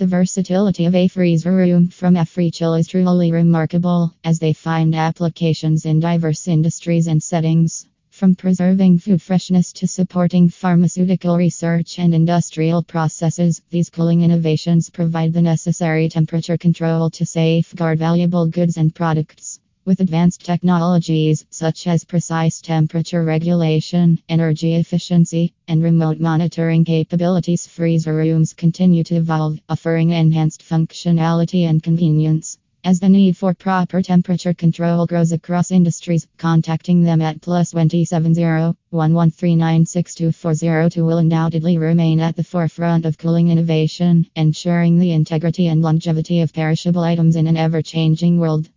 The versatility of a freezer room from AfriChill is truly remarkable, as they find applications in diverse industries and settings. From preserving food freshness to supporting pharmaceutical research and industrial processes, these cooling innovations provide the necessary temperature control to safeguard valuable goods and products. With advanced technologies such as precise temperature regulation, energy efficiency, and remote monitoring capabilities, freezer rooms continue to evolve, offering enhanced functionality and convenience. As the need for proper temperature control grows across industries, contacting them at plus 270 11396240 will undoubtedly remain at the forefront of cooling innovation, ensuring the integrity and longevity of perishable items in an ever changing world.